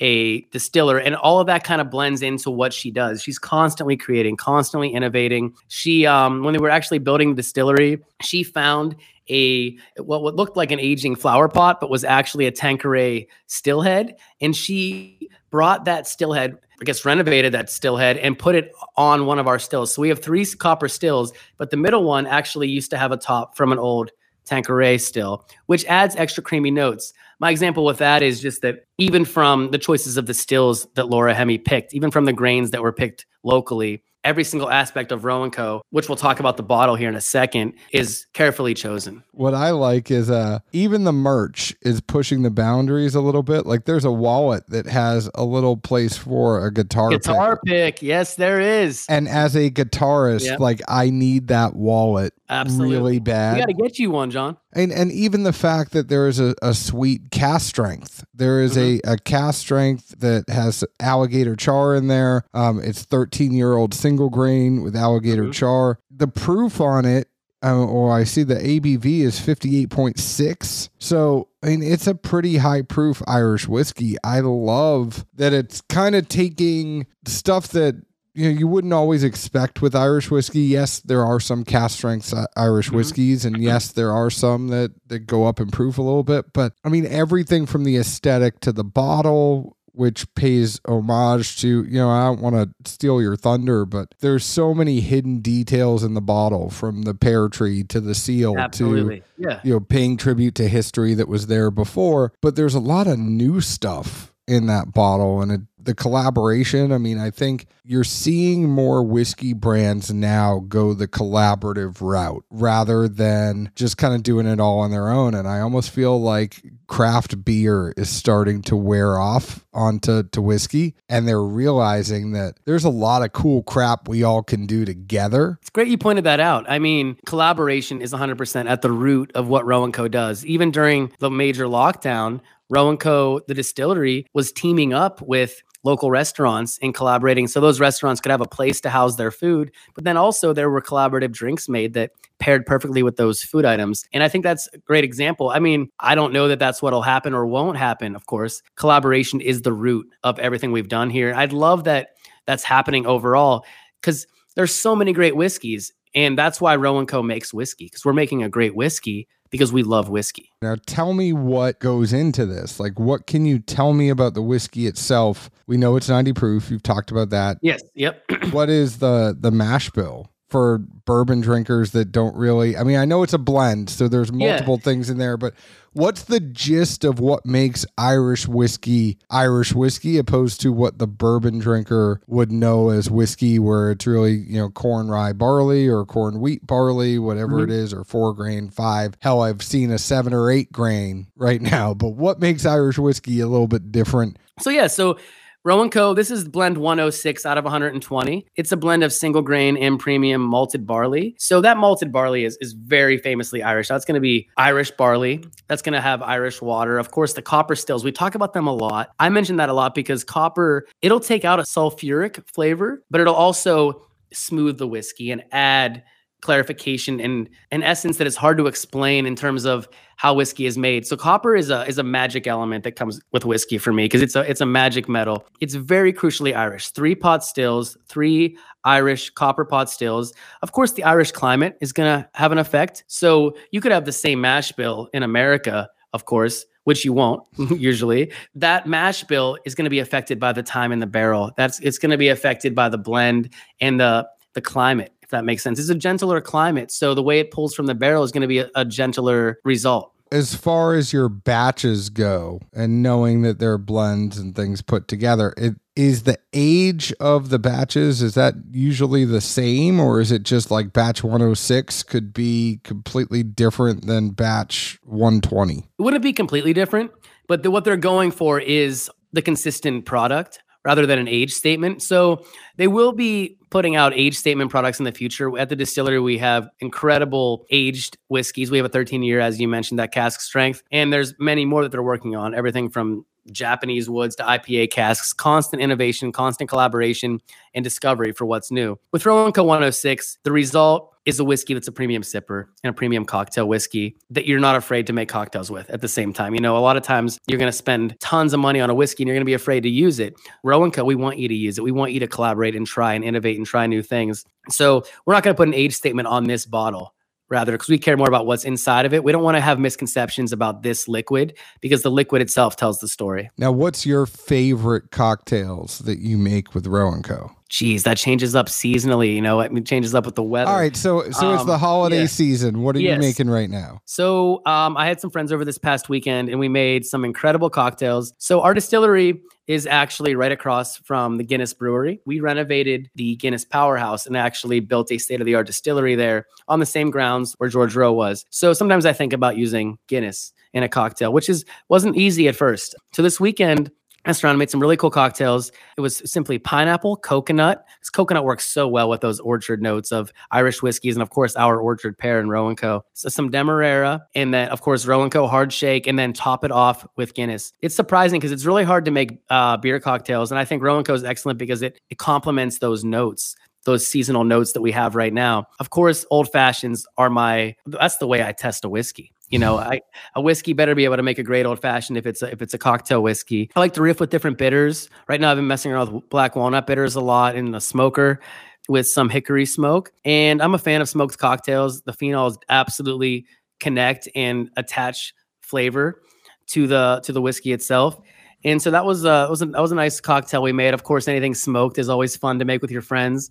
a distiller and all of that kind of blends into what she does she's constantly creating constantly innovating she um when they were actually building the distillery she found a what, what looked like an aging flower pot but was actually a tanqueray stillhead and she brought that stillhead I guess renovated that stillhead and put it on one of our stills. So we have three copper stills, but the middle one actually used to have a top from an old Tanqueray still, which adds extra creamy notes. My example with that is just that even from the choices of the stills that Lora Hemy picked, even from the grains that were picked locally, every single aspect of Roe and Co., which we'll talk about the bottle here in a second, is carefully chosen. What I like is uh even the merch is pushing the boundaries a little bit. Like there's a wallet that has a little place for a guitar guitar pick. pick. Yes, there is. And as a guitarist, yep. like I need that wallet Absolutely. really bad. We got to get you one, John. And and even the fact that there is a, a sweet cask strength. There is mm-hmm. a, a cask strength that has alligator char in there. Um, it's 13 year old single grain with alligator mm-hmm. char. The proof on it uh, or I see the ABV is 58.6. So, I mean, it's a pretty high proof Irish whiskey. I love that it's kind of taking stuff that you know you wouldn't always expect with Irish whiskey. Yes, there are some cask strength Irish mm-hmm. whiskeys, and yes, there are some that that go up and proof a little bit. But I mean, everything from the aesthetic to the bottle, which pays homage to you know I don't want to steal your thunder, but there's so many hidden details in the bottle, from the pear tree to the seal Absolutely. to yeah. you know paying tribute to history that was there before. But there's a lot of new stuff in that bottle and it, the collaboration. I mean i think you're seeing more whiskey brands now go the collaborative route rather than just kind of doing it all on their own. And i almost feel like craft beer is starting to wear off onto to whiskey and they're realizing that there's a lot of cool crap we all can do together. It's great you pointed that out. I mean collaboration is 100% at the root of what Roe and Co does. Even during the major lockdown Roe and Co., the distillery, was teaming up with local restaurants and collaborating so those restaurants could have a place to house their food. But then also there were collaborative drinks made that paired perfectly with those food items. And I think that's a great example. I mean, I don't know that that's what'll happen or won't happen, of course. Collaboration is the root of everything we've done here. I'd love that that's happening overall because there's so many great whiskeys. And that's why Roe and Co. makes whiskey because we're making a great whiskey because we love whiskey. Now, tell me what goes into this. Like, what can you tell me about the whiskey itself? We know it's 90 proof. You've talked about that. Yes. Yep. what is the the mash bill? For bourbon drinkers that don't really I mean I know it's a blend so there's multiple yeah. things in there but what's the gist of what makes Irish whiskey Irish whiskey opposed to what the bourbon drinker would know as whiskey where it's really you know corn rye barley or corn wheat barley whatever mm-hmm. it is or 4 grain 5 hell I've seen a 7 or 8 grain right *laughs* now but what makes Irish whiskey a little bit different so yeah so Roe and Co. This is blend 106 out of 120. It's a blend of single grain and premium malted barley. So that malted barley is, is very famously Irish. That's going to be Irish barley. That's going to have Irish water. Of course, the copper stills. We talk about them a lot. I mention that a lot because copper, it'll take out a sulfuric flavor, but it'll also smooth the whiskey and add clarification and an essence that is hard to explain in terms of how whiskey is made. So copper is a is a magic element that comes with whiskey for me because it's a it's a magic metal. It's very crucially Irish. Three pot stills, three Irish copper pot stills. Of course, the Irish climate is going to have an effect. So you could have the same mash bill in America, of course, which you won't *laughs* usually, that mash bill is going to be affected by the time in the barrel. That's it's going to be affected by the blend and the the climate, that makes sense. It's a gentler climate, so the way it pulls from the barrel is going to be a, a gentler result. As far as your batches go and knowing that there are blends and things put together it is the age of the batches is that usually the same or is it just like batch 106 could be completely different than batch 120 it wouldn't be completely different but the, what they're going for is the consistent product rather than an age statement. So they will be putting out age statement products in the future. At the distillery, we have incredible aged whiskeys. We have a 13 year, as you mentioned, that cask strength, and there's many more that they're working on. Everything from Japanese woods to IPA casks, constant innovation, constant collaboration, and discovery for what's new. With Roe and Co 106, the result is a whiskey that's a premium sipper and a premium cocktail whiskey that you're not afraid to make cocktails with at the same time. You know, a lot of times you're going to spend tons of money on a whiskey and you're going to be afraid to use it. Roe and Co, we want you to use it. We want you to collaborate and try and innovate and try new things. So we're not going to put an age statement on this bottle rather because we care more about what's inside of it. We don't want to have misconceptions about this liquid because the liquid itself tells the story. Now, what's your favorite cocktails that you make with Roe and Co? Geez, that changes up seasonally. You know, it changes up with the weather. All right, so so um, it's the um, holiday season. What are yes. you making right now? So, um, I had some friends over this past weekend, and we made some incredible cocktails. So, our distillery is actually right across from the Guinness Brewery. We renovated the Guinness Powerhouse and actually built a state of the art distillery there on the same grounds where George Roe was. So, sometimes I think about using Guinness in a cocktail, which is wasn't easy at first. So, this weekend restaurant made some really cool cocktails. It was simply pineapple, coconut. This coconut works so well with those orchard notes of Irish whiskeys and of course our orchard pear and Roe and Co. So some Demerara and then of course Roe and Co. hard shake and then top it off with Guinness. It's surprising because it's really hard to make uh, beer cocktails and I think Roe and Co. is excellent because it it complements those notes those seasonal notes that we have right now. Of course, old fashions are my that's the way I test a whiskey. You know, I, a whiskey better be able to make a great old fashioned if it's a, if it's a cocktail whiskey. I like to riff with different bitters. Right now, I've been messing around with black walnut bitters a lot in the smoker with some hickory smoke. And I'm a fan of smoked cocktails. The phenols absolutely connect and attach flavor to the to the whiskey itself. And so that was uh was a, that was a nice cocktail we made. Of course, anything smoked is always fun to make with your friends.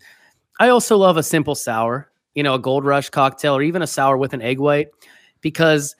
I also love a simple sour, you know, a gold rush cocktail or even a sour with an egg white because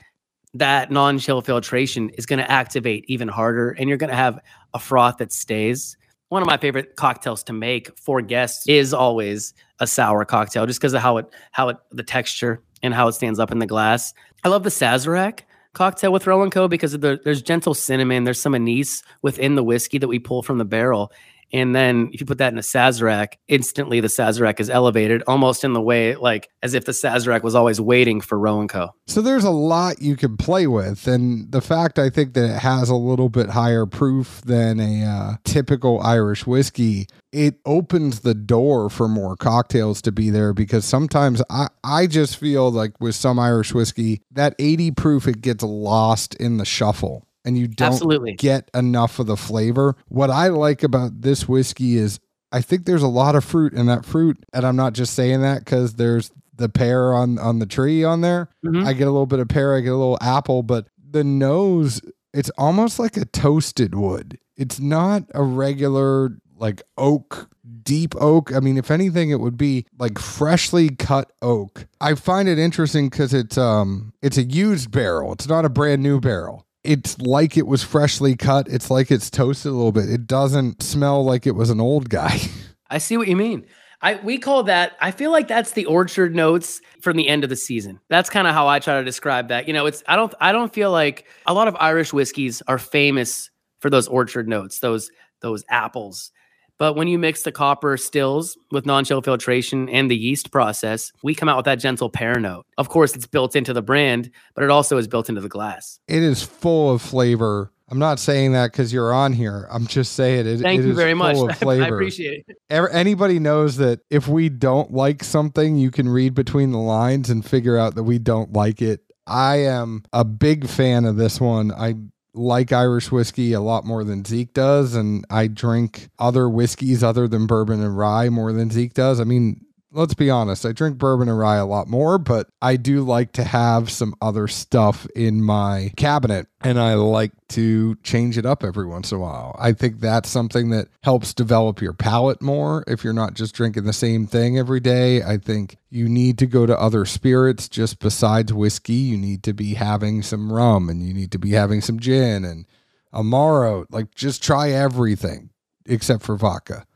that non-chill filtration is going to activate even harder and you're going to have a froth that stays. One of my favorite cocktails to make for guests is always a sour cocktail just because of how it how it the texture and how it stands up in the glass. I love the sazerac cocktail with Roe and Co because the, there's gentle cinnamon there's some anise within the whiskey that we pull from the barrel and then if you put that in a Sazerac, instantly the Sazerac is elevated almost in the way like as if the Sazerac was always waiting for Roe and Co. So there's a lot you can play with. And the fact I think that it has a little bit higher proof than a uh, typical Irish whiskey, it opens the door for more cocktails to be there because sometimes I, I just feel like with some Irish whiskey, that 80 proof, it gets lost in the shuffle and you don't Absolutely. get enough of the flavor. What I like about this whiskey is I think there's a lot of fruit in that fruit, and I'm not just saying that because there's the pear on on the tree on there. Mm-hmm. I get a little bit of pear, I get a little apple, but the nose, it's almost like a toasted wood. It's not a regular like oak deep oak. I mean, if anything, it would be like freshly cut oak. I find it interesting because it's um it's a used barrel. It's not a brand new barrel it's like it was freshly cut. It's like it's toasted a little bit. It doesn't smell like it was an old guy. *laughs* I see what you mean. I we call that I feel like that's the orchard notes from the end of the season. That's kind of how I try to describe that. You know, it's I don't I don't feel like a lot of Irish whiskeys are famous for those orchard notes, those those apples, but when you mix the copper stills with non-chill filtration and the yeast process, we come out with that gentle pear note. Of course, it's built into the brand, but it also is built into the glass. It is full of flavor. I'm not saying that because you're on here. I'm just saying it. Thank it you very much. *laughs* I appreciate it. Anybody knows that if we don't like something, you can read between the lines and figure out that we don't like it. I am a big fan of this one. I like Irish whiskey a lot more than Zeke does, and I drink other whiskeys other than bourbon and rye more than Zeke does. I mean, let's be honest, I drink bourbon and rye a lot more, but I do like to have some other stuff in my cabinet and I like to change it up every once in a while. I think that's something that helps develop your palate more if you're not just drinking the same thing every day. I think you need to go to other spirits just besides whiskey. You need to be having some rum and you need to be having some gin and amaro. Like just try everything except for vodka.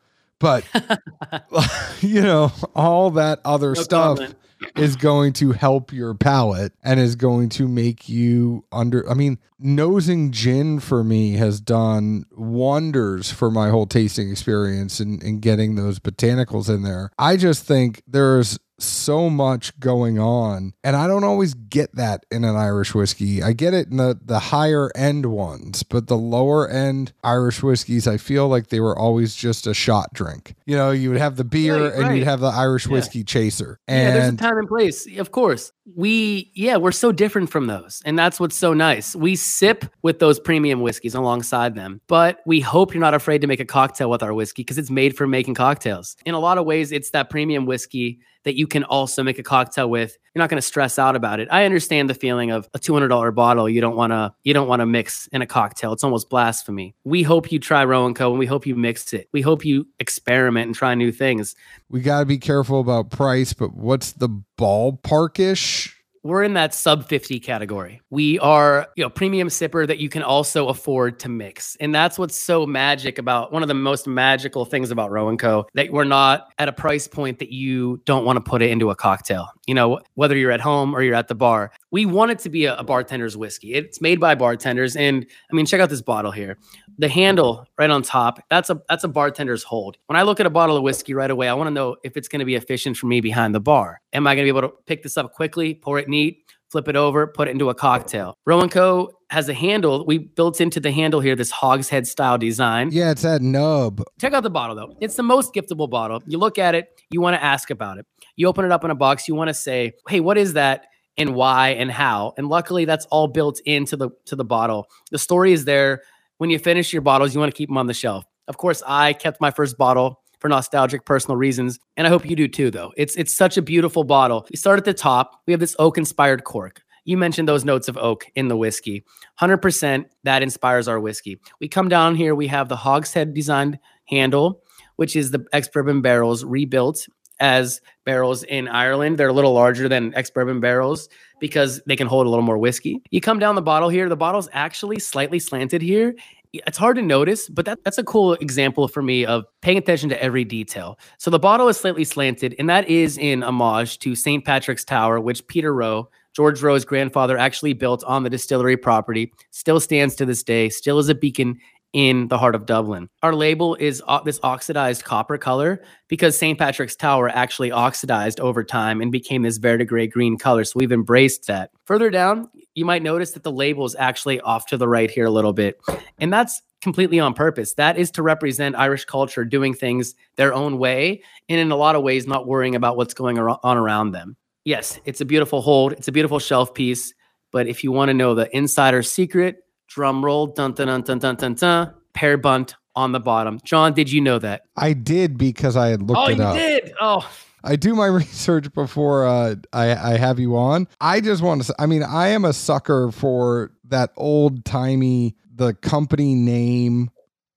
But *laughs* *laughs* you know, all that other no stuff comment. is going to help your palate and is going to make you under I mean, nosing gin for me has done wonders for my whole tasting experience and, and getting those botanicals in there. I just think there's so much going on and i don't always get that in an irish whiskey. I get it in the the higher end ones but the lower end irish whiskeys i feel like they were always just a shot drink. You know you would have the beer right, and right. you'd have the irish whiskey yeah. chaser. And yeah there's a time and place. Of course. We yeah we're so different from those and that's what's so nice. We sip with those premium whiskeys alongside them but we hope you're not afraid to make a cocktail with our whiskey because it's made for making cocktails. In a lot of ways it's that premium whiskey that you can also make a cocktail with. You're not going to stress out about it. I understand the feeling of a $200 bottle you don't want to you don't want to mix in a cocktail. It's almost blasphemy. We hope you try Roe and Co and we hope you mix it. We hope you experiment and try new things. We got to be careful about price, but what's the ballparkish we're in that sub 50 category. We are, you know, premium sipper that you can also afford to mix. And that's what's so magic about one of the most magical things about Roe & Co that we're not at a price point that you don't want to put it into a cocktail. You know, whether you're at home or you're at the bar. We want it to be a, a bartender's whiskey. It's made by bartenders and I mean, check out this bottle here. The handle right on top, that's a that's a bartender's hold. When I look at a bottle of whiskey right away, I want to know if it's going to be efficient for me behind the bar. Am I going to be able to pick this up quickly, pour it neat, flip it over, put it into a cocktail. Roe & Co has a handle. We built into the handle here this hogshead style design. Yeah, it's that nub. Check out the bottle though. It's the most giftable bottle. You look at it, you want to ask about it. You open it up in a box, you want to say, "Hey, what is that?" and why and how. And luckily that's all built into the to the bottle. The story is there. When you finish your bottles, you want to keep them on the shelf. Of course, I kept my first bottle for nostalgic personal reasons. And I hope you do too, though. It's it's such a beautiful bottle. We start at the top. We have this oak inspired cork. You mentioned those notes of oak in the whiskey. 100% that inspires our whiskey. We come down here, we have the hogshead designed handle, which is the ex bourbon barrels rebuilt as barrels in Ireland. They're a little larger than ex bourbon barrels because they can hold a little more whiskey. You come down the bottle here, the bottle's actually slightly slanted here it's hard to notice, but that, that's a cool example for me of paying attention to every detail. So the bottle is slightly slanted, and that is in homage to St. Patrick's Tower, which Peter Roe, George Roe's grandfather, actually built on the distillery property. Still stands to this day, still is a beacon in the heart of Dublin. Our label is this oxidized copper color because St. Patrick's Tower actually oxidized over time and became this verdigris green color. So we've embraced that. Further down, you might notice that the label is actually off to the right here a little bit. And that's completely on purpose. That is to represent Irish culture doing things their own way and in a lot of ways not worrying about what's going on around them. Yes, it's a beautiful hold, it's a beautiful shelf piece, but if you want to know the insider secret, drum roll, dun dun dun dun dun dun, dun pear bunt on the bottom. John, did you know that? I did because I had looked oh, it up. Oh, you did? Oh. I do my *laughs* research before uh, I, I have you on. I just want to I mean, I am a sucker for that old timey, the company name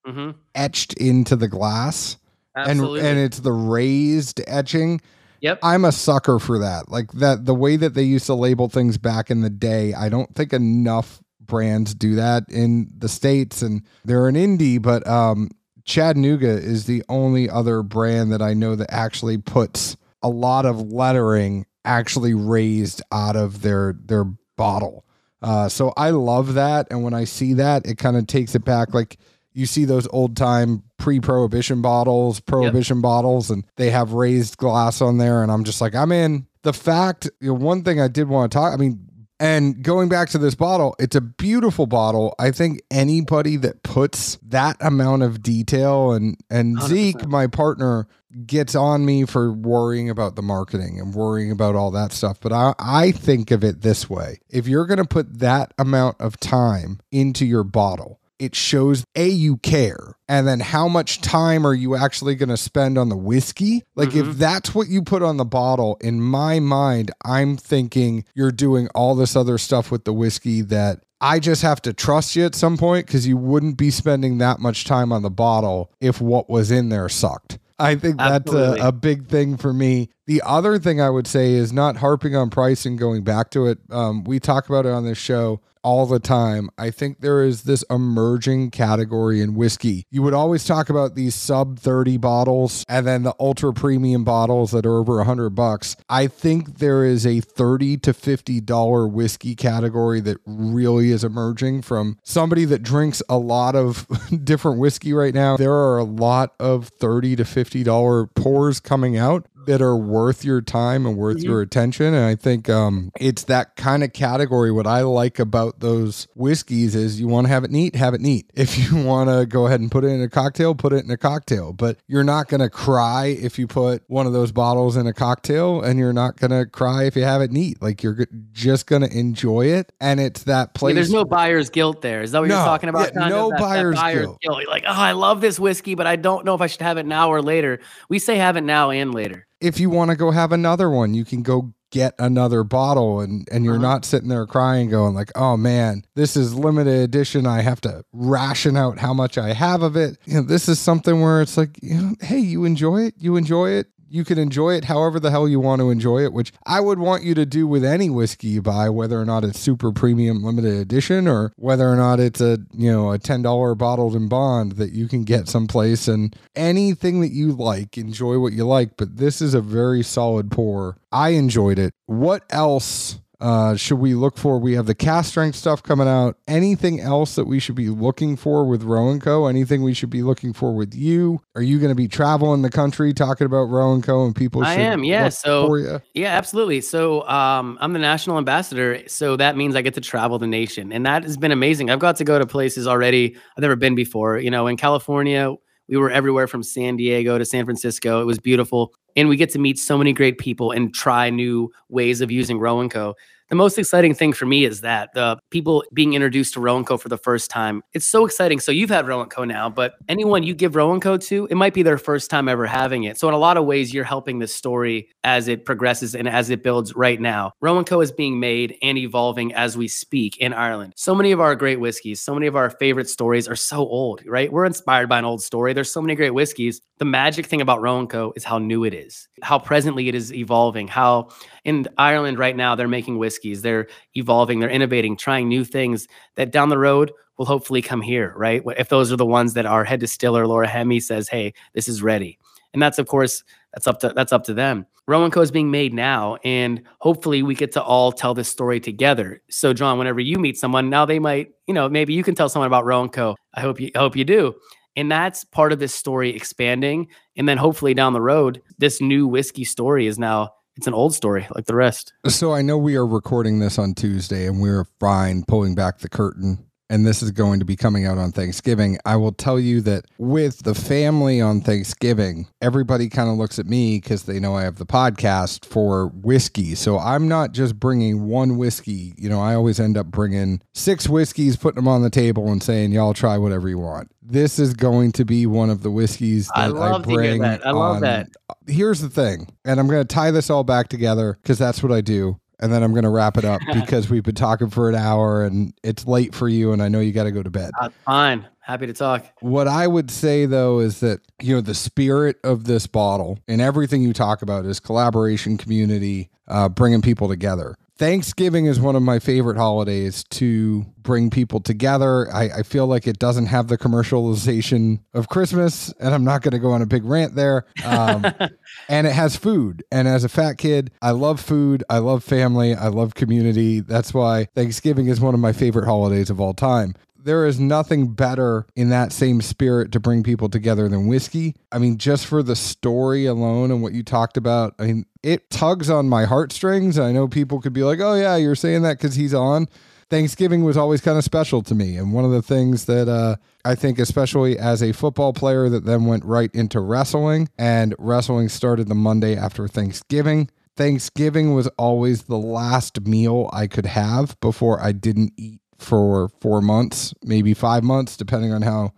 mm-hmm. etched into the glass. Absolutely. And, and it's the raised etching. Yep. I'm a sucker for that. Like that, the way that they used to label things back in the day, I don't think enough brands do that in the states, and they're an indie. But um, Chattanooga is the only other brand that I know that actually puts a lot of lettering actually raised out of their their bottle. Uh, so I love that, and when I see that, it kind of takes it back. Like you see those old time pre-prohibition bottles, prohibition yep. bottles, and they have raised glass on there, and I'm just like, I'm in. The fact, you know, one thing I did want to talk. I mean, and going back to this bottle, it's a beautiful bottle. I think anybody that puts that amount of detail and and 100%. Zeke, my partner, gets on me for worrying about the marketing and worrying about all that stuff. But I, I think of it this way. If you're gonna put that amount of time into your bottle, it shows A, you care. And then how much time are you actually going to spend on the whiskey? Like, if that's what you put on the bottle, in my mind, I'm thinking you're doing all this other stuff with the whiskey that I just have to trust you at some point because you wouldn't be spending that much time on the bottle if what was in there sucked. I think that's a, a big thing for me. The other thing I would say is not harping on price and going back to it. Um, we talk about it on this show all the time. I think there is this emerging category in whiskey. You would always talk about these sub 30 bottles and then the ultra premium bottles that are over 100 bucks. I think there is a 30 to 50 dollar whiskey category that really is emerging from somebody that drinks a lot of *laughs* different whiskey right now. There are a lot of 30 to 50 dollar pours coming out that are worth your time and worth your attention. And I think um, it's that kind of category. What I like about those whiskeys is you want to have it neat, have it neat. If you *laughs* want to go ahead and put it in a cocktail, put it in a cocktail. But you're not going to cry if you put one of those bottles in a cocktail, and you're not going to cry if you have it neat. Like you're g- just going to enjoy it. And it's that Yeah, place. there's no buyer's guilt there. Is that what No, you're talking about? yeah, no that- that buyer's guilt. You're like, oh, I love this whiskey, but I don't know if I should have it now or later. We say have it now and later. If you want to go have another one, you can go get another bottle and and you're Uh-huh. not sitting there crying going like, "Oh man, this is limited edition. I have to ration out how much I have of it." You know, this is something where it's like, you know, hey, you enjoy it, you enjoy it. You can enjoy it however the hell you want to enjoy it, which I would want you to do with any whiskey you buy, whether or not it's super premium limited edition or whether or not it's a you know a ten dollar bottled in bond that you can get someplace and anything that you like, enjoy what you like. But this is a very solid pour. I enjoyed it. What else? Uh, should we look for? We have the cast strength stuff coming out. Anything else that we should be looking for with Roe and Co? Anything we should be looking for with you? Are you going to be traveling the country talking about Roe and Co and people? I am, yeah. So-? Yeah, absolutely. So um, I'm the national ambassador. So that means I get to travel the nation. And that has been amazing. I've got to go to places already I've never been before. You know, in California, we were everywhere from San Diego to San Francisco. It was beautiful. And we get to meet so many great people and try new ways of using Roe and Co. The most exciting thing for me is that the people being introduced to Roe and Co for the first time. It's so exciting. So you've had Roe and Co now, but anyone you give Roe and Co to, it might be their first time ever having it. So in a lot of ways, you're helping this story as it progresses and as it builds right now. Roe and Co is being made and evolving as we speak in Ireland. So many of our great whiskeys, so many of our favorite stories are so old, right? We're inspired by an old story. There's so many great whiskeys. The magic thing about Roe and Co is how new it is, how presently it is evolving, how in Ireland right now they're making whiskeys, they're evolving, they're innovating, trying new things that down the road will hopefully come here, right? If those are the ones that our head distiller Lora Hemy says, "Hey, this is ready," and that's of course that's up to that's up to them. Roe and Co is being made now, and hopefully we get to all tell this story together. So, John, whenever you meet someone, now they might, you know, maybe you can tell someone about Roe and Co. I hope you I hope you do. And that's part of this story expanding. And then hopefully down the road, this new whiskey story is now it's an old story like the rest. So I know we are recording this on Tuesday and we're fine pulling back the curtain. And this is going to be coming out on Thanksgiving. I will tell you that with the family on Thanksgiving, everybody kind of looks at me because they know I have the podcast for whiskey. So I'm not just bringing one whiskey. You know, I always end up bringing six whiskeys, putting them on the table and saying, y'all try whatever you want. This is going to be one of the whiskeys that I I, love to hear bring. that. I love on- that. Here's the thing, and I'm going to tie this all back together because that's what I do and then I'm going to wrap it up *laughs* because we've been talking for an hour and it's late for you and I know you got to go to bed. Uh, fine. Happy to talk. What I would say though is that, you know, the spirit of this bottle and everything you talk about is collaboration, community, uh, bringing people together. Thanksgiving is one of my favorite holidays to bring people together. I, I feel like it doesn't have the commercialization of Christmas, and I'm not going to go on a big rant there. Um, *laughs* and it has food. And as a fat kid, I love food. I love family. I love community. That's why Thanksgiving is one of my favorite holidays of all time. There is nothing better in that same spirit to bring people together than whiskey. I mean, just for the story alone and what you talked about, I mean, it tugs on my heartstrings. I know people could be like, oh, yeah, you're saying that because he's on. Thanksgiving was always kind of special to me. And one of the things that uh, I think, especially as a football player that then went right into wrestling, and wrestling started the Monday after Thanksgiving. Thanksgiving was always the last meal I could have before I didn't eat for four months, maybe five months, depending on how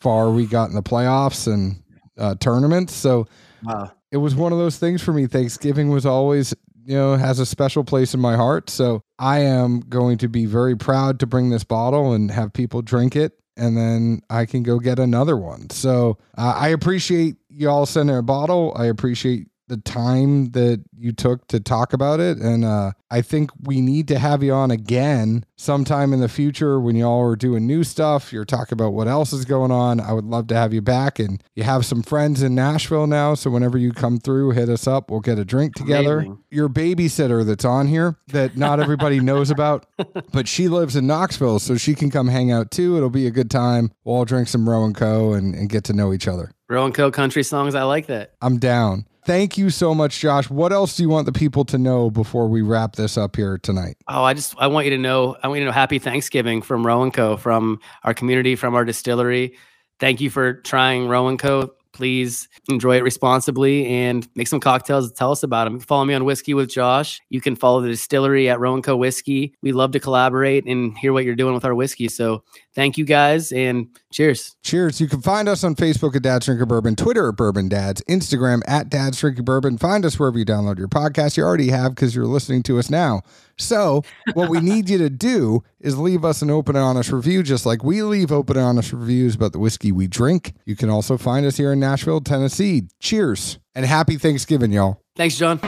far we got in the playoffs and uh, tournaments. So Wow. it was one of those things for me. Thanksgiving was always, you know, has a special place in my heart. So I am going to be very proud to bring this bottle and have people drink it. And then I can go get another one. So uh, I appreciate y'all sending a bottle. I appreciate the time that you took to talk about it. And uh, I think we need to have you on again sometime in the future when y'all are doing new stuff. You're talking about what else is going on. I would love to have you back. And you have some friends in Nashville now. So whenever you come through, hit us up. We'll get a drink together. Amazing. Your babysitter that's on here that not everybody knows about, *laughs* but she lives in Knoxville. So she can come hang out too. It'll be a good time. We'll all drink some Roe and Co. and, and get to know each other. Roe and Co country songs. I like that. I'm down. Thank you so much, Josh. What else do you want the people to know before we wrap this up here tonight? Oh, I just I want you to know I want you to know happy Thanksgiving from Roe and Co. from our community, from our distillery. Thank you for trying Roe and Co. Please enjoy it responsibly and make some cocktails. and Tell us about them. Follow me on Whiskey with Josh. You can follow the distillery at Roe and Co. Whiskey. We love to collaborate and hear what you're doing with our whiskey. So thank you guys and cheers. Cheers. You can find us on Facebook at Dad's Drinking Bourbon, Twitter at Bourbon Dads, Instagram at Dad's Drinking Bourbon. Find us wherever you download your podcast. You already have because you're listening to us now. So, what we need you to do is leave us an open and honest review, just like we leave open and honest reviews about the whiskey we drink. You can also find us here in Nashville, Tennessee. Cheers and happy Thanksgiving, y'all. Thanks, John.